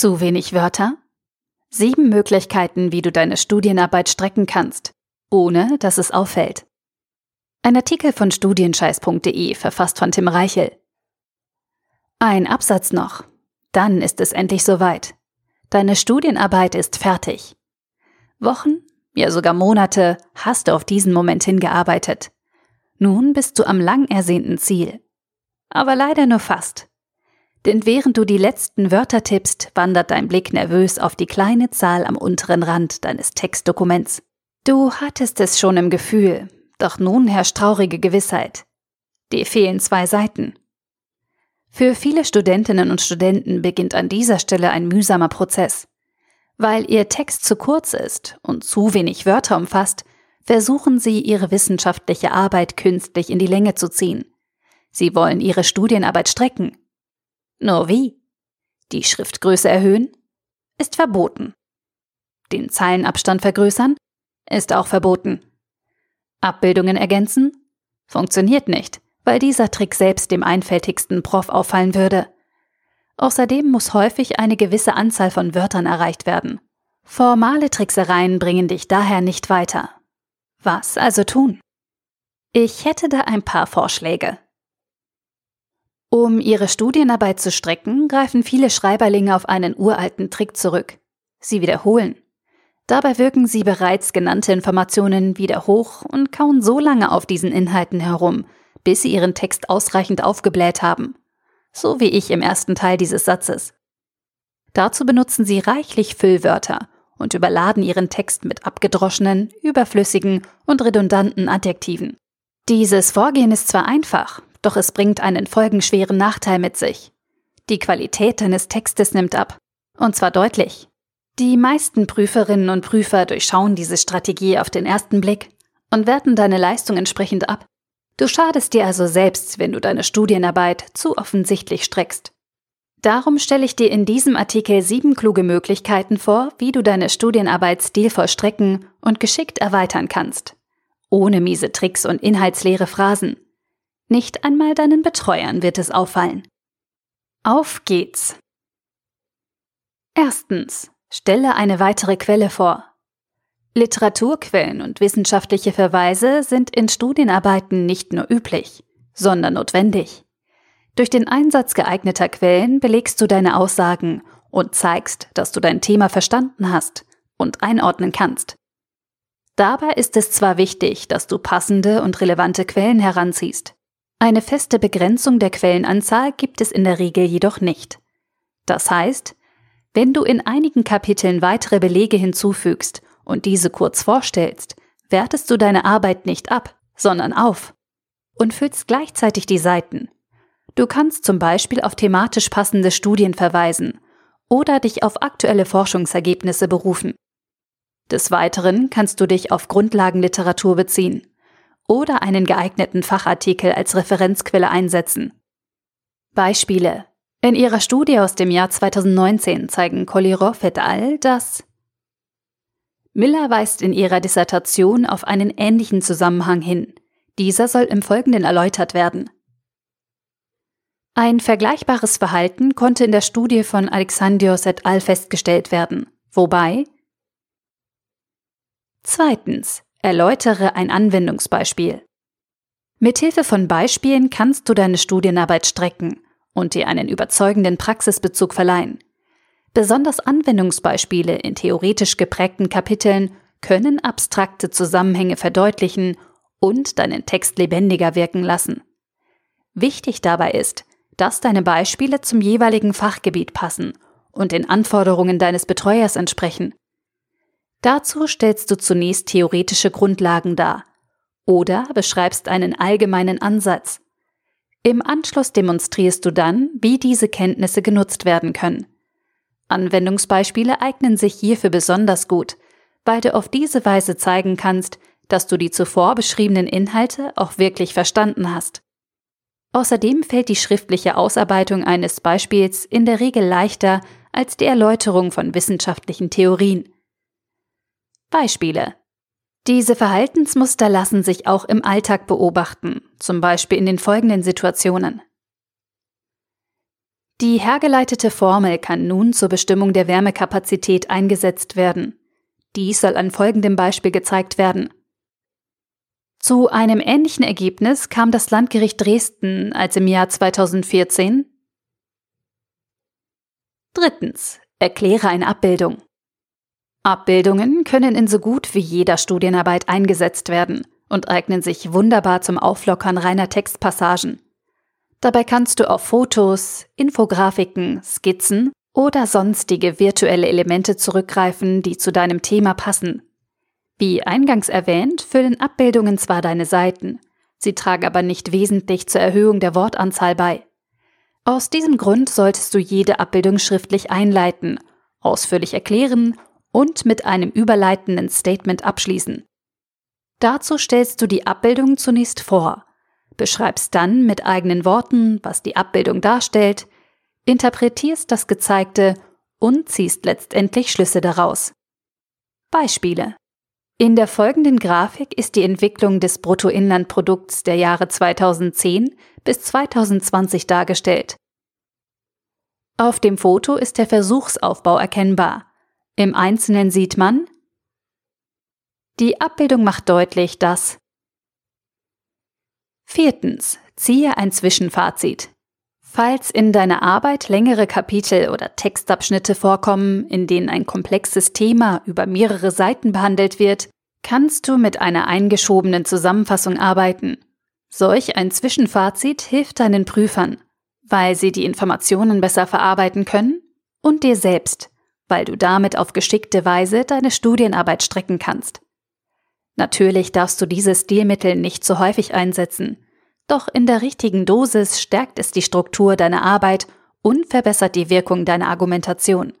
Zu wenig Wörter? Sieben Möglichkeiten, wie du deine Studienarbeit strecken kannst, ohne dass es auffällt. Ein Artikel von studienscheiß.de, verfasst von Tim Reichel. Ein Absatz noch. Dann ist es endlich soweit. Deine Studienarbeit ist fertig. Wochen, ja sogar Monate hast du auf diesen Moment hingearbeitet. Nun bist du am lang ersehnten Ziel. Aber leider nur fast. Denn während du die letzten Wörter tippst, wandert dein Blick nervös auf die kleine Zahl am unteren Rand deines Textdokuments. Du hattest es schon im Gefühl, doch nun herrscht traurige Gewissheit. Dir fehlen zwei Seiten. Für viele Studentinnen und Studenten beginnt an dieser Stelle ein mühsamer Prozess. Weil ihr Text zu kurz ist und zu wenig Wörter umfasst, versuchen sie, ihre wissenschaftliche Arbeit künstlich in die Länge zu ziehen. Sie wollen ihre Studienarbeit strecken. Nur wie? Die Schriftgröße erhöhen? Ist verboten. Den Zeilenabstand vergrößern? Ist auch verboten. Abbildungen ergänzen? Funktioniert nicht, weil dieser Trick selbst dem einfältigsten Prof auffallen würde. Außerdem muss häufig eine gewisse Anzahl von Wörtern erreicht werden. Formale Tricksereien bringen dich daher nicht weiter. Was also tun? Ich hätte da ein paar Vorschläge. Um ihre Studienarbeit zu strecken, greifen viele Schreiberlinge auf einen uralten Trick zurück. Sie wiederholen. Dabei wirken sie bereits genannte Informationen wieder hoch und kauen so lange auf diesen Inhalten herum, bis sie ihren Text ausreichend aufgebläht haben. So wie ich im ersten Teil dieses Satzes. Dazu benutzen sie reichlich Füllwörter und überladen ihren Text mit abgedroschenen, überflüssigen und redundanten Adjektiven. Dieses Vorgehen ist zwar einfach, doch es bringt einen folgenschweren Nachteil mit sich. Die Qualität deines Textes nimmt ab. Und zwar deutlich. Die meisten Prüferinnen und Prüfer durchschauen diese Strategie auf den ersten Blick und werten deine Leistung entsprechend ab. Du schadest dir also selbst, wenn du deine Studienarbeit zu offensichtlich streckst. Darum stelle ich dir in diesem Artikel sieben kluge Möglichkeiten vor, wie du deine Studienarbeit stilvoll strecken und geschickt erweitern kannst. Ohne miese Tricks und inhaltsleere Phrasen. Nicht einmal deinen Betreuern wird es auffallen. Auf geht's! Erstens. Stelle eine weitere Quelle vor. Literaturquellen und wissenschaftliche Verweise sind in Studienarbeiten nicht nur üblich, sondern notwendig. Durch den Einsatz geeigneter Quellen belegst du deine Aussagen und zeigst, dass du dein Thema verstanden hast und einordnen kannst. Dabei ist es zwar wichtig, dass du passende und relevante Quellen heranziehst. Eine feste Begrenzung der Quellenanzahl gibt es in der Regel jedoch nicht. Das heißt, wenn du in einigen Kapiteln weitere Belege hinzufügst und diese kurz vorstellst, wertest du deine Arbeit nicht ab, sondern auf und füllst gleichzeitig die Seiten. Du kannst zum Beispiel auf thematisch passende Studien verweisen oder dich auf aktuelle Forschungsergebnisse berufen. Des Weiteren kannst du dich auf Grundlagenliteratur beziehen oder einen geeigneten Fachartikel als Referenzquelle einsetzen. Beispiele. In ihrer Studie aus dem Jahr 2019 zeigen Kolirov et al., dass Miller weist in ihrer Dissertation auf einen ähnlichen Zusammenhang hin. Dieser soll im Folgenden erläutert werden. Ein vergleichbares Verhalten konnte in der Studie von Alexandrios et al. festgestellt werden, wobei Zweitens. Erläutere ein Anwendungsbeispiel. Mithilfe von Beispielen kannst du deine Studienarbeit strecken und dir einen überzeugenden Praxisbezug verleihen. Besonders Anwendungsbeispiele in theoretisch geprägten Kapiteln können abstrakte Zusammenhänge verdeutlichen und deinen Text lebendiger wirken lassen. Wichtig dabei ist, dass deine Beispiele zum jeweiligen Fachgebiet passen und den Anforderungen deines Betreuers entsprechen. Dazu stellst du zunächst theoretische Grundlagen dar oder beschreibst einen allgemeinen Ansatz. Im Anschluss demonstrierst du dann, wie diese Kenntnisse genutzt werden können. Anwendungsbeispiele eignen sich hierfür besonders gut, weil du auf diese Weise zeigen kannst, dass du die zuvor beschriebenen Inhalte auch wirklich verstanden hast. Außerdem fällt die schriftliche Ausarbeitung eines Beispiels in der Regel leichter als die Erläuterung von wissenschaftlichen Theorien. Beispiele. Diese Verhaltensmuster lassen sich auch im Alltag beobachten, zum Beispiel in den folgenden Situationen. Die hergeleitete Formel kann nun zur Bestimmung der Wärmekapazität eingesetzt werden. Dies soll an folgendem Beispiel gezeigt werden. Zu einem ähnlichen Ergebnis kam das Landgericht Dresden, als im Jahr 2014 Drittens. Erkläre eine Abbildung. Abbildungen können in so gut wie jeder Studienarbeit eingesetzt werden und eignen sich wunderbar zum Auflockern reiner Textpassagen. Dabei kannst du auf Fotos, Infografiken, Skizzen oder sonstige virtuelle Elemente zurückgreifen, die zu deinem Thema passen. Wie eingangs erwähnt, füllen Abbildungen zwar deine Seiten, sie tragen aber nicht wesentlich zur Erhöhung der Wortanzahl bei. Aus diesem Grund solltest du jede Abbildung schriftlich einleiten, ausführlich erklären und mit einem überleitenden Statement abschließen. Dazu stellst du die Abbildung zunächst vor, beschreibst dann mit eigenen Worten, was die Abbildung darstellt, interpretierst das Gezeigte und ziehst letztendlich Schlüsse daraus. Beispiele. In der folgenden Grafik ist die Entwicklung des Bruttoinlandprodukts der Jahre 2010 bis 2020 dargestellt. Auf dem Foto ist der Versuchsaufbau erkennbar. Im Einzelnen sieht man, die Abbildung macht deutlich, dass Viertens. Ziehe ein Zwischenfazit. Falls in deiner Arbeit längere Kapitel oder Textabschnitte vorkommen, in denen ein komplexes Thema über mehrere Seiten behandelt wird, kannst du mit einer eingeschobenen Zusammenfassung arbeiten. Solch ein Zwischenfazit hilft deinen Prüfern, weil sie die Informationen besser verarbeiten können und dir selbst, weil du damit auf geschickte Weise deine Studienarbeit strecken kannst. Natürlich darfst du dieses Stilmittel nicht zu häufig einsetzen, doch in der richtigen Dosis stärkt es die Struktur deiner Arbeit und verbessert die Wirkung deiner Argumentation.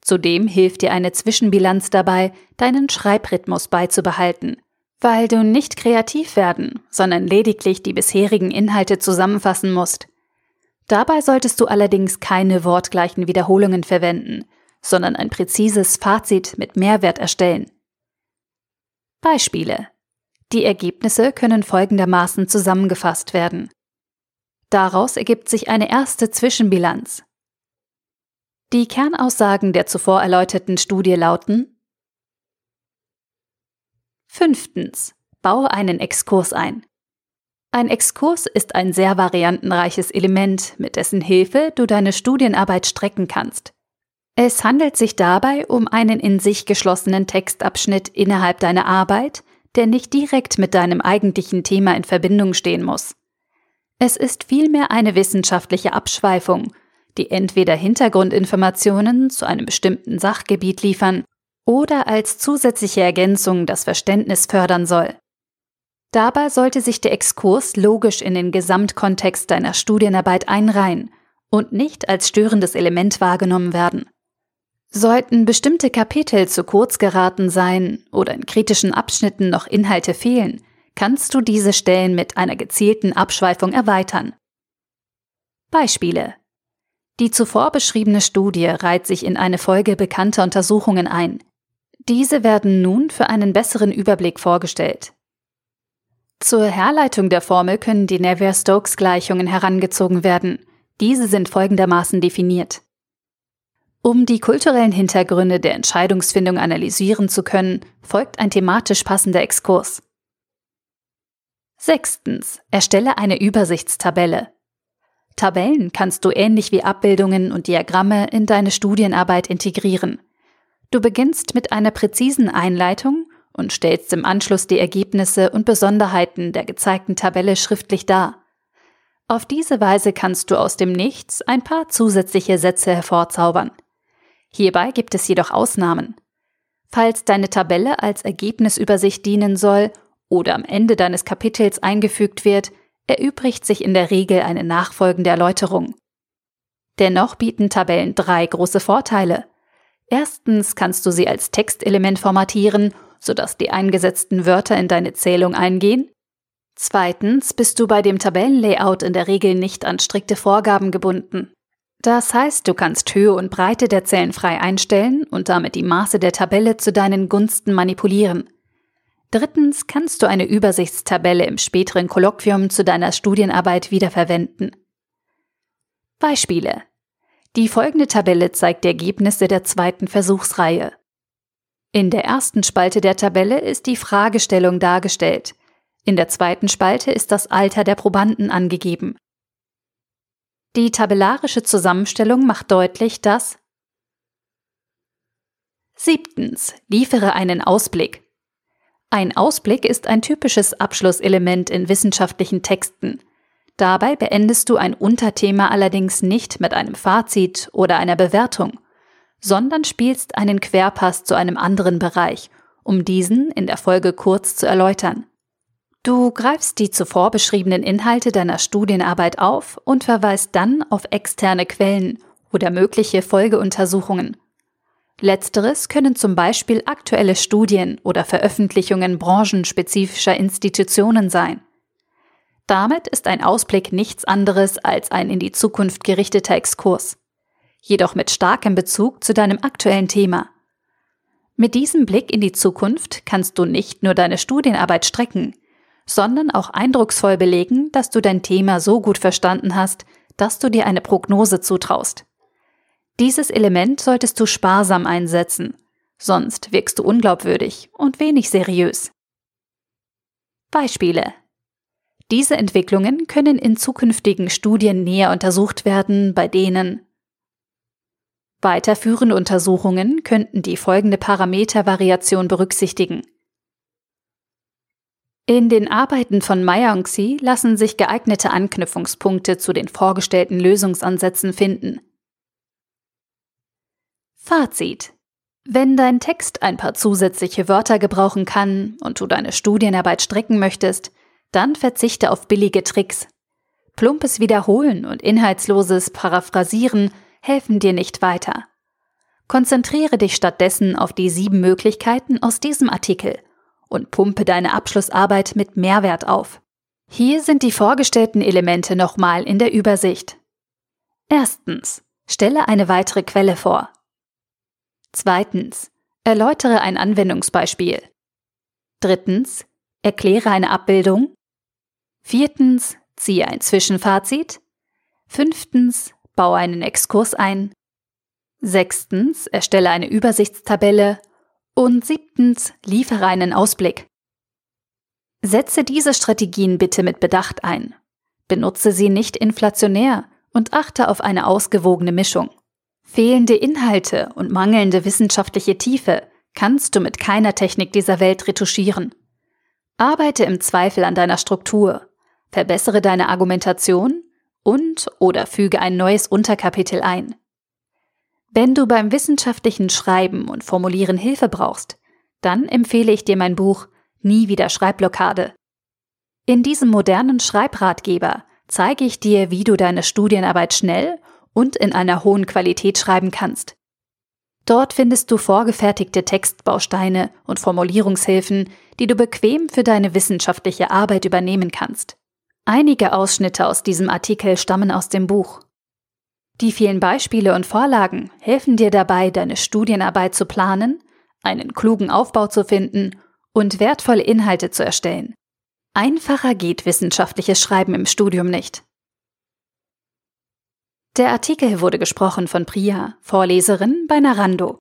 Zudem hilft dir eine Zwischenbilanz dabei, deinen Schreibrhythmus beizubehalten, weil du nicht kreativ werden, sondern lediglich die bisherigen Inhalte zusammenfassen musst. Dabei solltest du allerdings keine wortgleichen Wiederholungen verwenden, sondern ein präzises Fazit mit Mehrwert erstellen. Beispiele die Ergebnisse können folgendermaßen zusammengefasst werden. Daraus ergibt sich eine erste Zwischenbilanz. Die Kernaussagen der zuvor erläuterten Studie lauten Fünftens. Baue einen Exkurs ein. Ein Exkurs ist ein sehr variantenreiches Element, mit dessen Hilfe du deine Studienarbeit strecken kannst. Es handelt sich dabei um einen in sich geschlossenen Textabschnitt innerhalb deiner Arbeit, der nicht direkt mit deinem eigentlichen Thema in Verbindung stehen muss. Es ist vielmehr eine wissenschaftliche Abschweifung, die entweder Hintergrundinformationen zu einem bestimmten Sachgebiet liefern oder als zusätzliche Ergänzung das Verständnis fördern soll. Dabei sollte sich der Exkurs logisch in den Gesamtkontext deiner Studienarbeit einreihen und nicht als störendes Element wahrgenommen werden. Sollten bestimmte Kapitel zu kurz geraten sein oder in kritischen Abschnitten noch Inhalte fehlen, kannst du diese Stellen mit einer gezielten Abschweifung erweitern. Beispiele Die zuvor beschriebene Studie reiht sich in eine Folge bekannter Untersuchungen ein. Diese werden nun für einen besseren Überblick vorgestellt. Zur Herleitung der Formel können die Navier-Stokes-Gleichungen herangezogen werden. Diese sind folgendermaßen definiert. Um die kulturellen Hintergründe der Entscheidungsfindung analysieren zu können, folgt ein thematisch passender Exkurs. Sechstens. Erstelle eine Übersichtstabelle. Tabellen kannst du ähnlich wie Abbildungen und Diagramme in deine Studienarbeit integrieren. Du beginnst mit einer präzisen Einleitung und stellst im Anschluss die Ergebnisse und Besonderheiten der gezeigten Tabelle schriftlich dar. Auf diese Weise kannst du aus dem Nichts ein paar zusätzliche Sätze hervorzaubern. Hierbei gibt es jedoch Ausnahmen. Falls deine Tabelle als Ergebnisübersicht dienen soll oder am Ende deines Kapitels eingefügt wird, erübrigt sich in der Regel eine nachfolgende Erläuterung. Dennoch bieten Tabellen drei große Vorteile. Erstens kannst du sie als Textelement formatieren, sodass die eingesetzten Wörter in deine Zählung eingehen. Zweitens bist du bei dem Tabellenlayout in der Regel nicht an strikte Vorgaben gebunden. Das heißt, du kannst Höhe und Breite der Zellen frei einstellen und damit die Maße der Tabelle zu deinen Gunsten manipulieren. Drittens kannst du eine Übersichtstabelle im späteren Kolloquium zu deiner Studienarbeit wiederverwenden. Beispiele. Die folgende Tabelle zeigt die Ergebnisse der zweiten Versuchsreihe. In der ersten Spalte der Tabelle ist die Fragestellung dargestellt. In der zweiten Spalte ist das Alter der Probanden angegeben. Die tabellarische Zusammenstellung macht deutlich, dass Siebtens. Liefere einen Ausblick. Ein Ausblick ist ein typisches Abschlusselement in wissenschaftlichen Texten. Dabei beendest du ein Unterthema allerdings nicht mit einem Fazit oder einer Bewertung, sondern spielst einen Querpass zu einem anderen Bereich, um diesen in der Folge kurz zu erläutern. Du greifst die zuvor beschriebenen Inhalte deiner Studienarbeit auf und verweist dann auf externe Quellen oder mögliche Folgeuntersuchungen. Letzteres können zum Beispiel aktuelle Studien oder Veröffentlichungen branchenspezifischer Institutionen sein. Damit ist ein Ausblick nichts anderes als ein in die Zukunft gerichteter Exkurs, jedoch mit starkem Bezug zu deinem aktuellen Thema. Mit diesem Blick in die Zukunft kannst du nicht nur deine Studienarbeit strecken, sondern auch eindrucksvoll belegen, dass du dein Thema so gut verstanden hast, dass du dir eine Prognose zutraust. Dieses Element solltest du sparsam einsetzen, sonst wirkst du unglaubwürdig und wenig seriös. Beispiele diese Entwicklungen können in zukünftigen Studien näher untersucht werden, bei denen weiterführende Untersuchungen könnten die folgende Parametervariation berücksichtigen. In den Arbeiten von Meyer und Xi lassen sich geeignete Anknüpfungspunkte zu den vorgestellten Lösungsansätzen finden. Fazit wenn dein Text ein paar zusätzliche Wörter gebrauchen kann und du deine Studienarbeit strecken möchtest, dann verzichte auf billige Tricks. Plumpes Wiederholen und inhaltsloses Paraphrasieren helfen dir nicht weiter. Konzentriere dich stattdessen auf die sieben Möglichkeiten aus diesem Artikel und pumpe deine Abschlussarbeit mit Mehrwert auf. Hier sind die vorgestellten Elemente nochmal in der Übersicht. Erstens. Stelle eine weitere Quelle vor. Zweitens. Erläutere ein Anwendungsbeispiel. Drittens. Erkläre eine Abbildung. Viertens, ziehe ein Zwischenfazit. Fünftens, baue einen Exkurs ein. Sechstens, erstelle eine Übersichtstabelle. Und siebtens, liefere einen Ausblick. Setze diese Strategien bitte mit Bedacht ein. Benutze sie nicht inflationär und achte auf eine ausgewogene Mischung. Fehlende Inhalte und mangelnde wissenschaftliche Tiefe kannst du mit keiner Technik dieser Welt retuschieren. Arbeite im Zweifel an deiner Struktur, verbessere deine Argumentation und oder füge ein neues Unterkapitel ein. Wenn du beim wissenschaftlichen Schreiben und Formulieren Hilfe brauchst, dann empfehle ich dir mein Buch Nie wieder Schreibblockade. In diesem modernen Schreibratgeber zeige ich dir, wie du deine Studienarbeit schnell und in einer hohen Qualität schreiben kannst. Dort findest du vorgefertigte Textbausteine und Formulierungshilfen, die du bequem für deine wissenschaftliche Arbeit übernehmen kannst. Einige Ausschnitte aus diesem Artikel stammen aus dem Buch. Die vielen Beispiele und Vorlagen helfen dir dabei, deine Studienarbeit zu planen, einen klugen Aufbau zu finden und wertvolle Inhalte zu erstellen. Einfacher geht wissenschaftliches Schreiben im Studium nicht. Der Artikel wurde gesprochen von Priya, Vorleserin bei Narando.